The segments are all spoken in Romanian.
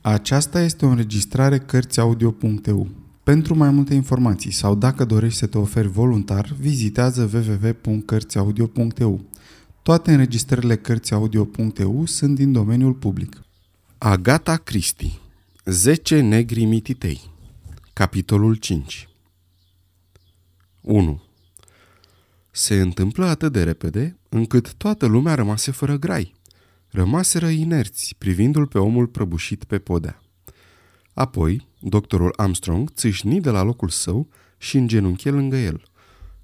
Aceasta este o înregistrare Cărțiaudio.eu. Pentru mai multe informații sau dacă dorești să te oferi voluntar, vizitează www.cărțiaudio.eu. Toate înregistrările Cărțiaudio.eu sunt din domeniul public. Agata Cristi 10 negri mititei Capitolul 5 1. Se întâmplă atât de repede încât toată lumea rămase fără grai. Rămaseră inerți, privindu-l pe omul prăbușit pe podea. Apoi, doctorul Armstrong țâșni de la locul său și îngenunche lângă el.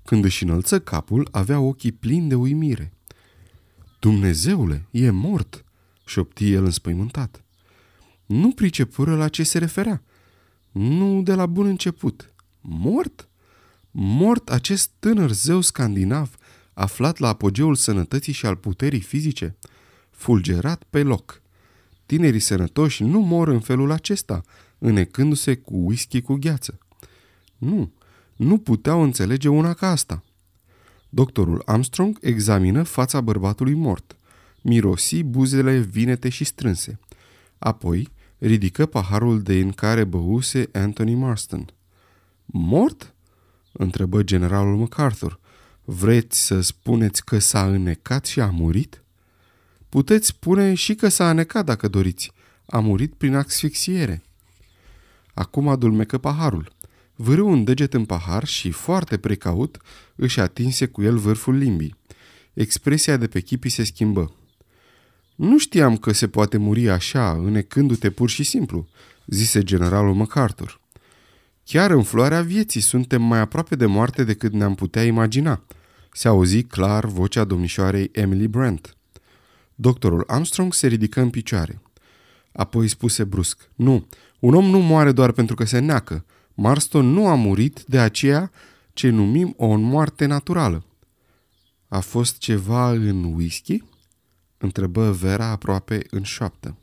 Când își înălță capul, avea ochii plini de uimire. Dumnezeule, e mort!" șopti el înspăimântat. Nu pricepură la ce se referea. Nu de la bun început. Mort? Mort acest tânăr zeu scandinav, aflat la apogeul sănătății și al puterii fizice? Fulgerat pe loc. Tinerii sănătoși nu mor în felul acesta, înecându-se cu whisky cu gheață. Nu, nu puteau înțelege una ca asta. Doctorul Armstrong examină fața bărbatului mort. Mirosi buzele vinete și strânse. Apoi ridică paharul de în care băuse Anthony Marston. Mort? întrebă generalul MacArthur. Vreți să spuneți că s-a înnecat și a murit? Puteți spune și că s-a anecat dacă doriți. A murit prin asfixiere. Acum adulmecă paharul. Vârâ un deget în pahar și, foarte precaut, își atinse cu el vârful limbii. Expresia de pe chipii se schimbă. Nu știam că se poate muri așa, înecându-te pur și simplu, zise generalul MacArthur. Chiar în floarea vieții suntem mai aproape de moarte decât ne-am putea imagina, se auzi clar vocea domnișoarei Emily Brent. Doctorul Armstrong se ridică în picioare. Apoi spuse brusc, Nu, un om nu moare doar pentru că se neacă. Marston nu a murit de aceea ce numim o moarte naturală. A fost ceva în whisky? Întrebă Vera aproape în șoaptă.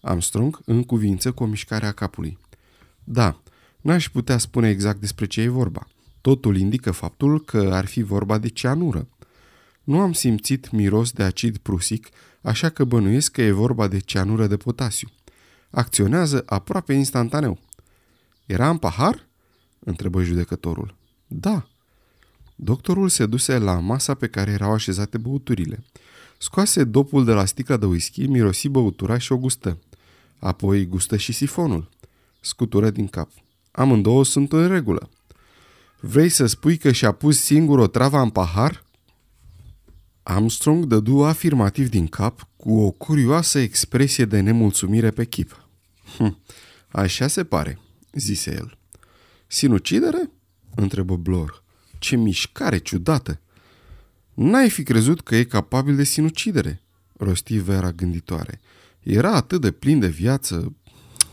Armstrong în cuvință cu o mișcare a capului. Da, n-aș putea spune exact despre ce e vorba. Totul indică faptul că ar fi vorba de cianură. Nu am simțit miros de acid prusic, așa că bănuiesc că e vorba de cianură de potasiu. Acționează aproape instantaneu. Era în pahar? întrebă judecătorul. Da. Doctorul se duse la masa pe care erau așezate băuturile. Scoase dopul de la sticla de whisky, mirosi băutura și o gustă. Apoi gustă și sifonul. Scutură din cap. Amândouă sunt în regulă. Vrei să spui că și-a pus singur o travă în pahar? Armstrong dădu afirmativ din cap cu o curioasă expresie de nemulțumire pe chip. Hm, așa se pare, zise el. Sinucidere? întrebă Blor. Ce mișcare ciudată! N-ai fi crezut că e capabil de sinucidere, rosti Vera gânditoare. Era atât de plin de viață,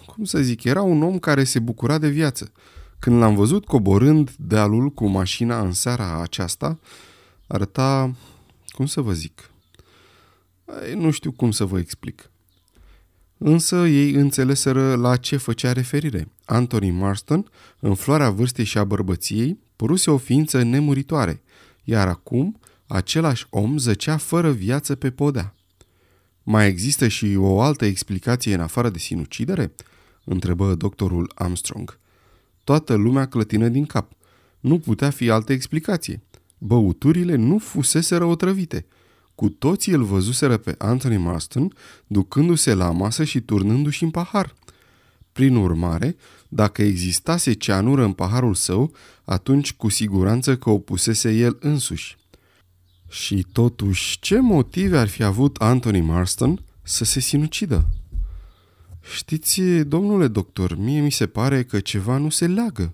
cum să zic, era un om care se bucura de viață. Când l-am văzut coborând dealul cu mașina în seara aceasta, arăta cum să vă zic? Nu știu cum să vă explic. Însă ei înțeleseră la ce făcea referire. Anthony Marston, în floarea vârstei și a bărbăției, păruse o ființă nemuritoare, iar acum același om zăcea fără viață pe podea. Mai există și o altă explicație în afară de sinucidere? întrebă doctorul Armstrong. Toată lumea clătină din cap. Nu putea fi altă explicație. Băuturile nu fuseseră otrăvite. Cu toții îl văzuseră pe Anthony Marston ducându-se la masă și turnându-și în pahar. Prin urmare, dacă existase ceanură în paharul său, atunci cu siguranță că o pusese el însuși. Și totuși, ce motive ar fi avut Anthony Marston să se sinucidă? Știți, domnule doctor, mie mi se pare că ceva nu se leagă,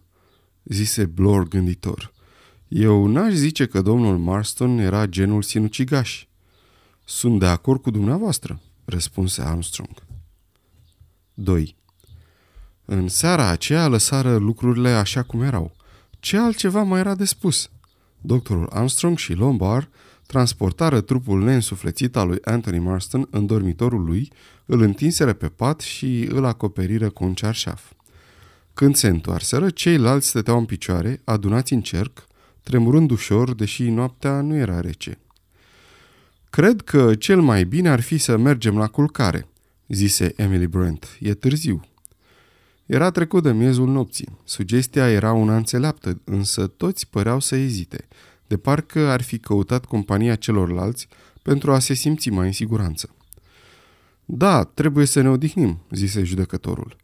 zise Blor gânditor. Eu n-aș zice că domnul Marston era genul sinucigaș. Sunt de acord cu dumneavoastră, răspunse Armstrong. 2. În seara aceea lăsară lucrurile așa cum erau. Ce altceva mai era de spus? Doctorul Armstrong și Lombard transportară trupul neînsuflețit al lui Anthony Marston în dormitorul lui, îl întinseră pe pat și îl acoperiră cu un cearșaf. Când se întoarseră, ceilalți stăteau în picioare, adunați în cerc, tremurând ușor, deși noaptea nu era rece. Cred că cel mai bine ar fi să mergem la culcare, zise Emily Brent. E târziu. Era trecut de miezul nopții. Sugestia era una înțeleaptă, însă toți păreau să ezite, de parcă ar fi căutat compania celorlalți pentru a se simți mai în siguranță. Da, trebuie să ne odihnim, zise judecătorul.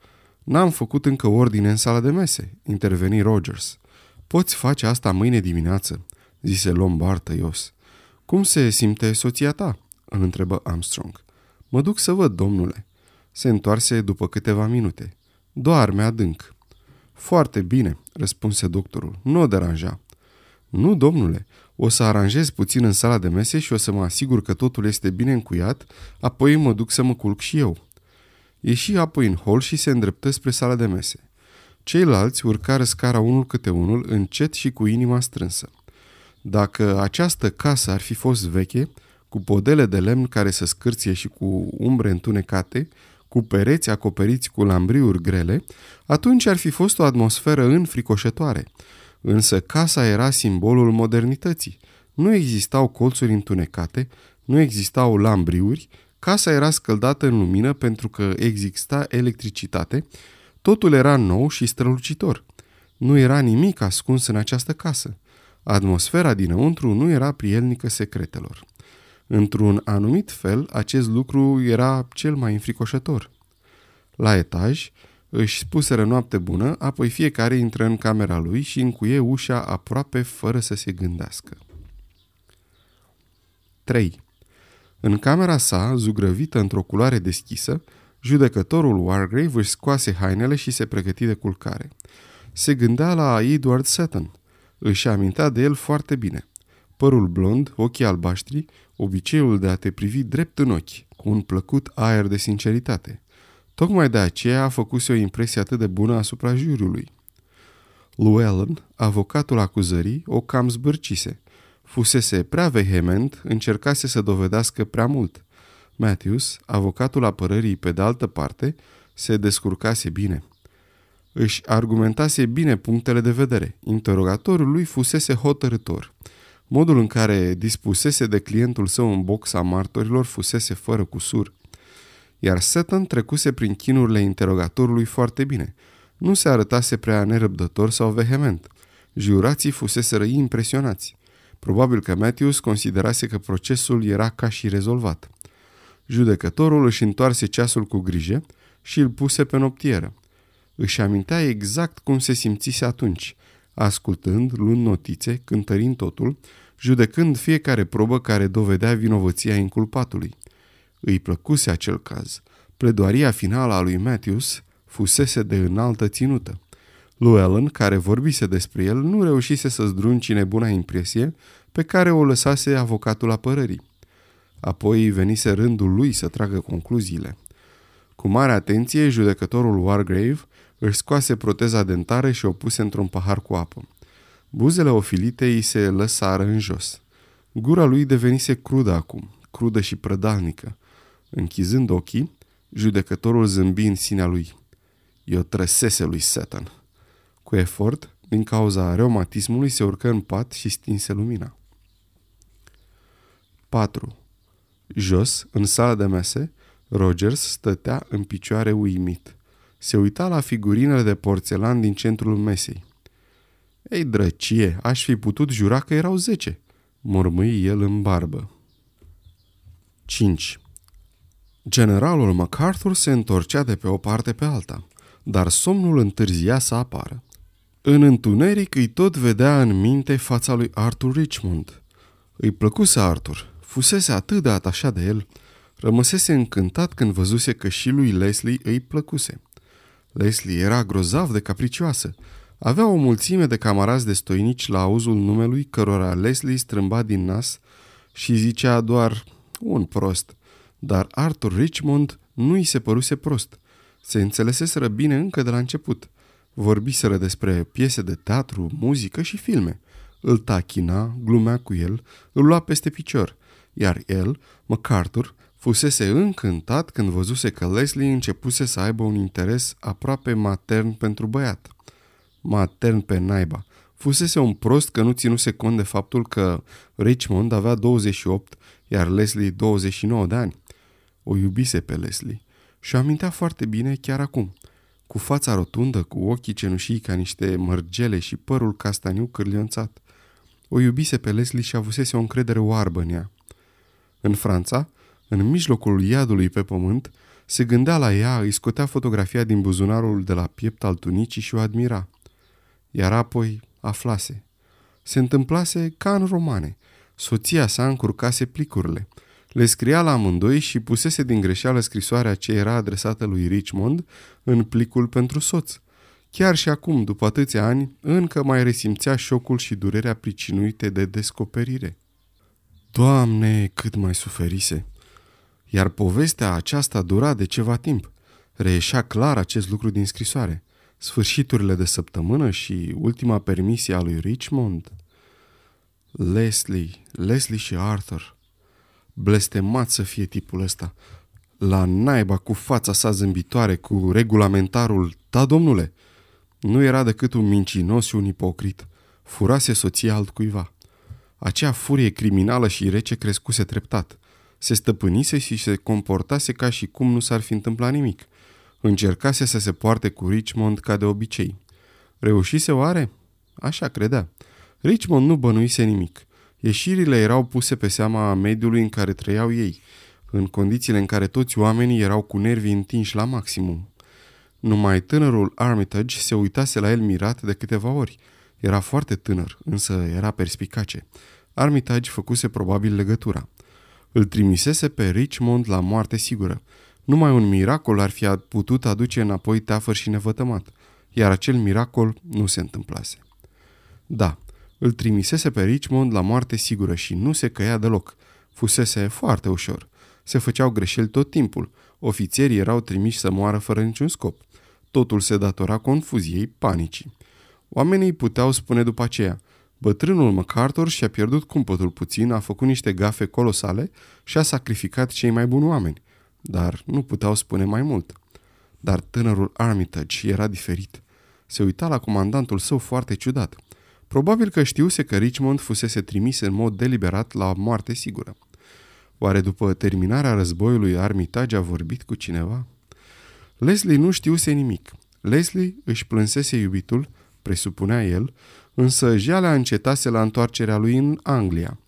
N-am făcut încă ordine în sala de mese, interveni Rogers. Poți face asta mâine dimineață, zise Lombard tăios. Cum se simte soția ta? îl întrebă Armstrong. Mă duc să văd, domnule. Se întoarse după câteva minute. Doarme adânc. Foarte bine, răspunse doctorul. Nu o deranja. Nu, domnule, o să aranjez puțin în sala de mese și o să mă asigur că totul este bine încuiat, apoi mă duc să mă culc și eu. Ieși apoi în hol și se îndreptă spre sala de mese. Ceilalți urcară scara unul câte unul, încet și cu inima strânsă. Dacă această casă ar fi fost veche, cu podele de lemn care să scârție și cu umbre întunecate, cu pereți acoperiți cu lambriuri grele, atunci ar fi fost o atmosferă înfricoșătoare. Însă casa era simbolul modernității. Nu existau colțuri întunecate, nu existau lambriuri, casa era scăldată în lumină pentru că exista electricitate, totul era nou și strălucitor. Nu era nimic ascuns în această casă. Atmosfera dinăuntru nu era prielnică secretelor. Într-un anumit fel, acest lucru era cel mai înfricoșător. La etaj, își spuseră noapte bună, apoi fiecare intră în camera lui și încuie ușa aproape fără să se gândească. 3. În camera sa, zugrăvită într-o culoare deschisă, judecătorul Wargrave își scoase hainele și se pregăti de culcare. Se gândea la Edward Sutton. Își amintea de el foarte bine. Părul blond, ochii albaștri, obiceiul de a te privi drept în ochi, cu un plăcut aer de sinceritate. Tocmai de aceea a făcut o impresie atât de bună asupra juriului. Llewellyn, avocatul acuzării, o cam zbârcise. Fusese prea vehement, încercase să dovedească prea mult. Matthews, avocatul apărării pe de altă parte, se descurcase bine. Își argumentase bine punctele de vedere. Interogatorul lui fusese hotărător. Modul în care dispusese de clientul său în boxa martorilor fusese fără cusur. Iar Sutton trecuse prin chinurile interogatorului foarte bine. Nu se arătase prea nerăbdător sau vehement. Jurații fuseseră impresionați. Probabil că Matthews considerase că procesul era ca și rezolvat. Judecătorul își întoarse ceasul cu grijă și îl puse pe noptieră. Își amintea exact cum se simțise atunci, ascultând, luând notițe, cântărind totul, judecând fiecare probă care dovedea vinovăția inculpatului. Îi plăcuse acel caz. Pledoaria finală a lui Matthews fusese de înaltă ținută. Llewellyn, care vorbise despre el, nu reușise să zdruncine buna impresie pe care o lăsase avocatul apărării. Apoi venise rândul lui să tragă concluziile. Cu mare atenție, judecătorul Wargrave își scoase proteza dentară și o puse într-un pahar cu apă. Buzele ofilite îi se lăsară în jos. Gura lui devenise crudă acum, crudă și prădalnică. Închizând ochii, judecătorul zâmbi în sinea lui. Eu trăsese lui Satan. Cu efort, din cauza reumatismului, se urcă în pat și stinse lumina. 4. Jos, în sala de mese, Rogers stătea în picioare uimit. Se uita la figurinele de porțelan din centrul mesei. Ei, drăcie, aș fi putut jura că erau zece, mormâi el în barbă. 5. Generalul MacArthur se întorcea de pe o parte pe alta, dar somnul întârzia să apară. În întuneric îi tot vedea în minte fața lui Arthur Richmond. Îi plăcuse Arthur, fusese atât de atașat de el, rămăsese încântat când văzuse că și lui Leslie îi plăcuse. Leslie era grozav de capricioasă. Avea o mulțime de camarazi de stoinici la auzul numelui cărora Leslie strâmba din nas și zicea doar un prost – dar Arthur Richmond nu îi se păruse prost. Se înțeleseseră bine încă de la început. Vorbiseră despre piese de teatru, muzică și filme. Îl tachina, glumea cu el, îl lua peste picior. Iar el, MacArthur, fusese încântat când văzuse că Leslie începuse să aibă un interes aproape matern pentru băiat. Matern pe naiba. Fusese un prost că nu ținuse cont de faptul că Richmond avea 28, iar Leslie 29 de ani. O iubise pe Leslie. și o amintea foarte bine chiar acum, cu fața rotundă, cu ochii cenușii ca niște mărgele și părul castaniu cârlionțat. O iubise pe Leslie și avusese o încredere oarbă în ea. În Franța, în mijlocul iadului pe pământ, se gândea la ea, îi scotea fotografia din buzunarul de la piept al tunicii și o admira. Iar apoi aflase. Se întâmplase ca în romane. Soția sa încurcase plicurile. Le scria la amândoi și pusese din greșeală scrisoarea ce era adresată lui Richmond în plicul pentru soț. Chiar și acum, după atâția ani, încă mai resimțea șocul și durerea pricinuite de descoperire. Doamne, cât mai suferise! Iar povestea aceasta dura de ceva timp. Reieșea clar acest lucru din scrisoare. Sfârșiturile de săptămână și ultima permisie a lui Richmond. Leslie, Leslie și Arthur. Blestemat să fie tipul ăsta. La naiba cu fața sa zâmbitoare, cu regulamentarul, da domnule, nu era decât un mincinos și un ipocrit. Furase soția altcuiva. Acea furie criminală și rece crescuse treptat. Se stăpânise și se comportase ca și cum nu s-ar fi întâmplat nimic. Încercase să se poarte cu Richmond ca de obicei. Reușise oare? Așa credea. Richmond nu bănuise nimic. Ieșirile erau puse pe seama mediului în care trăiau ei, în condițiile în care toți oamenii erau cu nervii întinși la maximum. Numai tânărul Armitage se uitase la el mirat de câteva ori. Era foarte tânăr, însă era perspicace. Armitage făcuse probabil legătura. Îl trimisese pe Richmond la moarte sigură. Numai un miracol ar fi putut aduce înapoi teafăr și nevătămat, iar acel miracol nu se întâmplase. Da, îl trimisese pe Richmond la moarte sigură și nu se căia deloc. Fusese foarte ușor. Se făceau greșeli tot timpul. Ofițerii erau trimiși să moară fără niciun scop. Totul se datora confuziei, panicii. Oamenii puteau spune după aceea, bătrânul MacArthur și-a pierdut cumpătul puțin, a făcut niște gafe colosale și a sacrificat cei mai buni oameni. Dar nu puteau spune mai mult. Dar tânărul Armitage era diferit. Se uita la comandantul său foarte ciudat. Probabil că știuse că Richmond fusese trimis în mod deliberat la moarte sigură. Oare după terminarea războiului Armitage a vorbit cu cineva? Leslie nu știuse nimic. Leslie își plânsese iubitul, presupunea el, însă jalea încetase la întoarcerea lui în Anglia.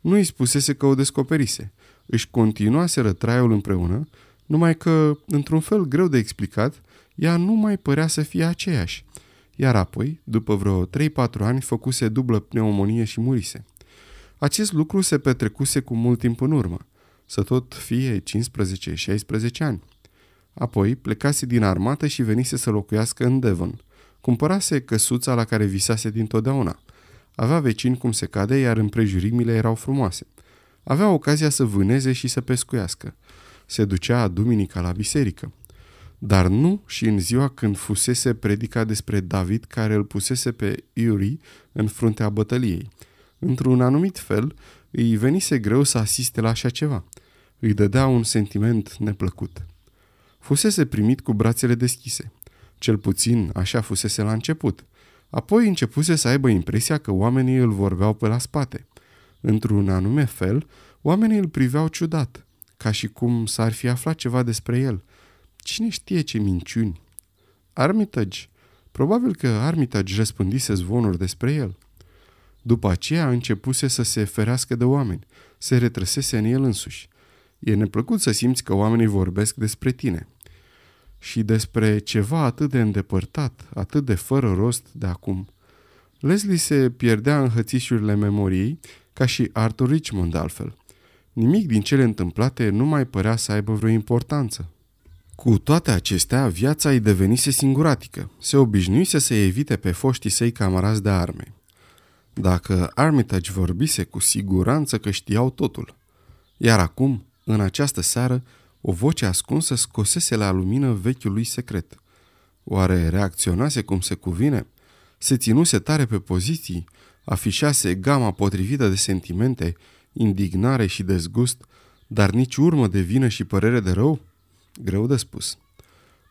Nu îi spusese că o descoperise. Își continuase rătraiul împreună, numai că, într-un fel greu de explicat, ea nu mai părea să fie aceeași. Iar apoi, după vreo 3-4 ani, făcuse dublă pneumonie și murise. Acest lucru se petrecuse cu mult timp în urmă, să tot fie 15-16 ani. Apoi plecase din armată și venise să locuiască în Devon. Cumpărase căsuța la care visase dintotdeauna. Avea vecini cum se cade, iar împrejurimile erau frumoase. Avea ocazia să vâneze și să pescuiască. Se ducea duminica la biserică. Dar nu și în ziua când fusese predica despre David care îl pusese pe Iuri în fruntea bătăliei. Într-un anumit fel, îi venise greu să asiste la așa ceva. Îi dădea un sentiment neplăcut. Fusese primit cu brațele deschise. Cel puțin așa fusese la început. Apoi începuse să aibă impresia că oamenii îl vorbeau pe la spate. Într-un anume fel, oamenii îl priveau ciudat, ca și cum s-ar fi aflat ceva despre el. Cine știe ce minciuni? Armitage. Probabil că Armitage răspândise zvonuri despre el. După aceea începuse să se ferească de oameni, se retrăsese în el însuși. E neplăcut să simți că oamenii vorbesc despre tine și despre ceva atât de îndepărtat, atât de fără rost de acum. Leslie se pierdea în hățișurile memoriei, ca și Arthur Richmond altfel. Nimic din cele întâmplate nu mai părea să aibă vreo importanță. Cu toate acestea, viața îi devenise singuratică. Se obișnuise să evite pe foștii săi camarazi de arme. Dacă Armitage vorbise, cu siguranță că știau totul. Iar acum, în această seară, o voce ascunsă scosese la lumină vechiul lui secret. Oare reacționase cum se cuvine? Se ținuse tare pe poziții? Afișase gama potrivită de sentimente, indignare și dezgust, dar nici urmă de vină și părere de rău? Greu de spus.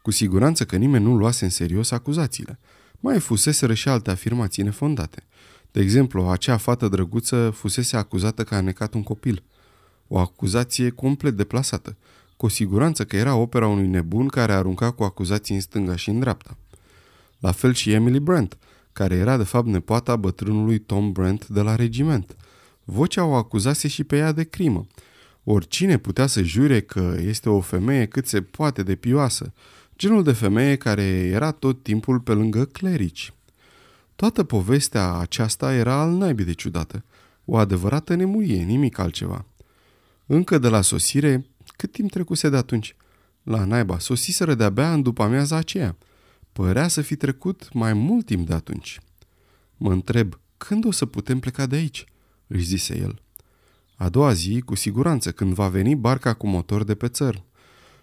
Cu siguranță că nimeni nu luase în serios acuzațiile. Mai fuseseră și alte afirmații nefondate. De exemplu, acea fată drăguță fusese acuzată că a necat un copil. O acuzație complet deplasată – cu siguranță că era opera unui nebun care arunca cu acuzații în stânga și în dreapta. La fel și Emily Brent, care era de fapt nepoata bătrânului Tom Brent de la regiment. Vocea o acuzase și pe ea de crimă. Oricine putea să jure că este o femeie cât se poate de pioasă, genul de femeie care era tot timpul pe lângă clerici. Toată povestea aceasta era al naibii de ciudată. O adevărată nemurie, nimic altceva. Încă de la sosire, cât timp trecuse de atunci? La naiba, sosiseră de-abia în după amiaza aceea. Părea să fi trecut mai mult timp de atunci. Mă întreb, când o să putem pleca de aici? își zise el. A doua zi, cu siguranță, când va veni barca cu motor de pe țăr.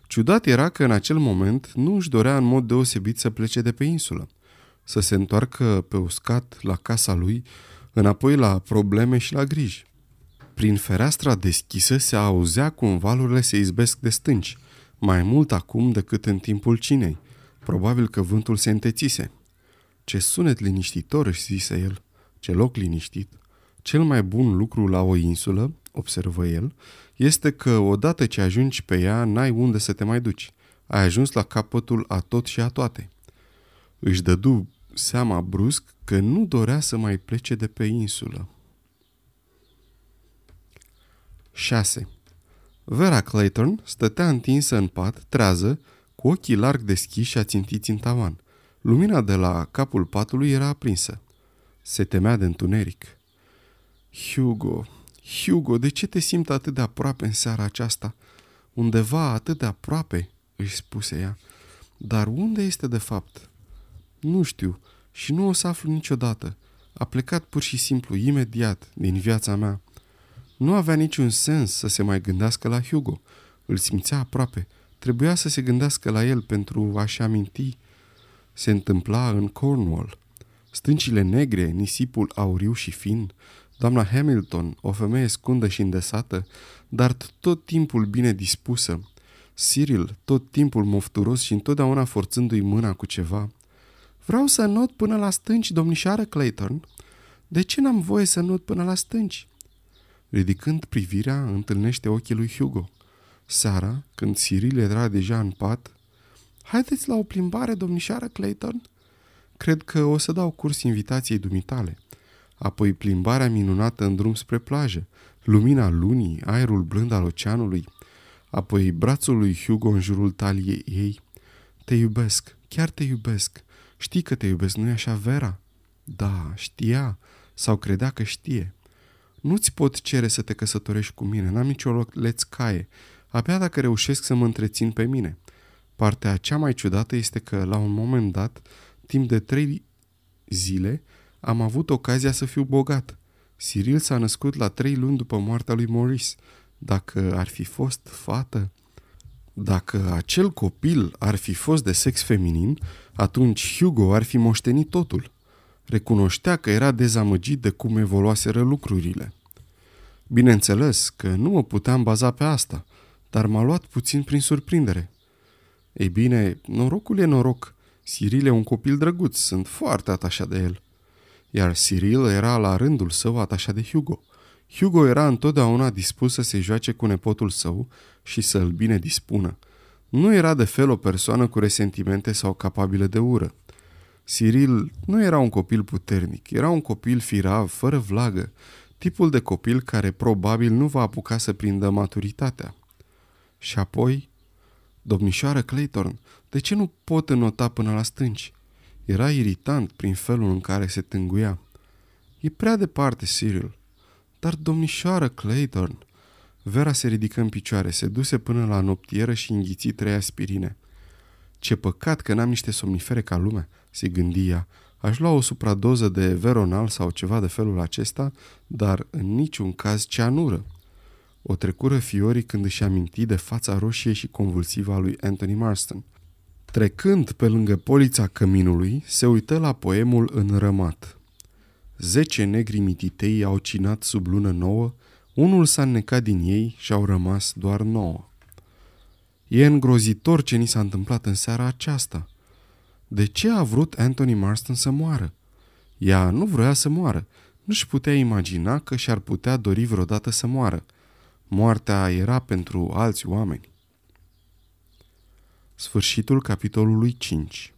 Ciudat era că în acel moment nu își dorea în mod deosebit să plece de pe insulă, să se întoarcă pe uscat la casa lui, înapoi la probleme și la griji. Prin fereastra deschisă se auzea cum valurile se izbesc de stânci, mai mult acum decât în timpul cinei. Probabil că vântul se întețise. Ce sunet liniștitor, își zise el. Ce loc liniștit. Cel mai bun lucru la o insulă, observă el, este că odată ce ajungi pe ea, n-ai unde să te mai duci. Ai ajuns la capătul a tot și a toate. Își dădu seama brusc că nu dorea să mai plece de pe insulă. 6. Vera Clayton stătea întinsă în pat, trează, cu ochii larg deschiși și ațintiți în tavan. Lumina de la capul patului era aprinsă. Se temea de întuneric. Hugo, Hugo, de ce te simt atât de aproape în seara aceasta? Undeva atât de aproape, își spuse ea. Dar unde este de fapt? Nu știu și nu o să aflu niciodată. A plecat pur și simplu, imediat, din viața mea. Nu avea niciun sens să se mai gândească la Hugo. Îl simțea aproape. Trebuia să se gândească la el pentru a-și aminti. Se întâmpla în Cornwall. Stâncile negre, nisipul auriu și fin, doamna Hamilton, o femeie scundă și îndesată, dar tot timpul bine dispusă, Cyril, tot timpul mofturos și întotdeauna forțându-i mâna cu ceva. Vreau să not până la stânci, domnișoară Clayton. De ce n-am voie să not până la stânci? Ridicând privirea, întâlnește ochii lui Hugo. Seara, când Cyril era deja în pat, Haideți la o plimbare, domnișoară Clayton?" Cred că o să dau curs invitației dumitale. Apoi plimbarea minunată în drum spre plajă, lumina lunii, aerul blând al oceanului, apoi brațul lui Hugo în jurul taliei ei. Te iubesc, chiar te iubesc. Știi că te iubesc, nu-i așa, Vera? Da, știa sau credea că știe. Nu-ți pot cere să te căsătorești cu mine, n-am nicio lețcaie, abia dacă reușesc să mă întrețin pe mine. Partea cea mai ciudată este că, la un moment dat, timp de trei zile, am avut ocazia să fiu bogat. Cyril s-a născut la trei luni după moartea lui Maurice. Dacă ar fi fost fată... Dacă acel copil ar fi fost de sex feminin, atunci Hugo ar fi moștenit totul. Recunoștea că era dezamăgit de cum evoluaseră lucrurile. Bineînțeles că nu mă puteam baza pe asta, dar m-a luat puțin prin surprindere. Ei bine, norocul e noroc. Cyril e un copil drăguț, sunt foarte atașat de el. Iar Cyril era la rândul său atașat de Hugo. Hugo era întotdeauna dispus să se joace cu nepotul său și să îl bine dispună. Nu era de fel o persoană cu resentimente sau capabilă de ură. Cyril nu era un copil puternic, era un copil firav, fără vlagă, tipul de copil care probabil nu va apuca să prindă maturitatea. Și apoi, domnișoară Clayton, de ce nu pot înota până la stânci? Era iritant prin felul în care se tânguia. E prea departe, Cyril. Dar domnișoară Clayton... Vera se ridică în picioare, se duse până la noptieră și înghiți trei aspirine. Ce păcat că n-am niște somnifere ca lumea, se gândi ea. Aș lua o supradoză de veronal sau ceva de felul acesta, dar în niciun caz ceanură. O trecură fiorii când își aminti de fața roșie și convulsivă a lui Anthony Marston. Trecând pe lângă polița căminului, se uită la poemul înrămat. Zece negri mititei au cinat sub lună nouă, unul s-a înnecat din ei și au rămas doar nouă. E îngrozitor ce ni s-a întâmplat în seara aceasta. De ce a vrut Anthony Marston să moară? Ea nu vrea să moară. Nu-și putea imagina că și-ar putea dori vreodată să moară. Moartea era pentru alți oameni. Sfârșitul capitolului 5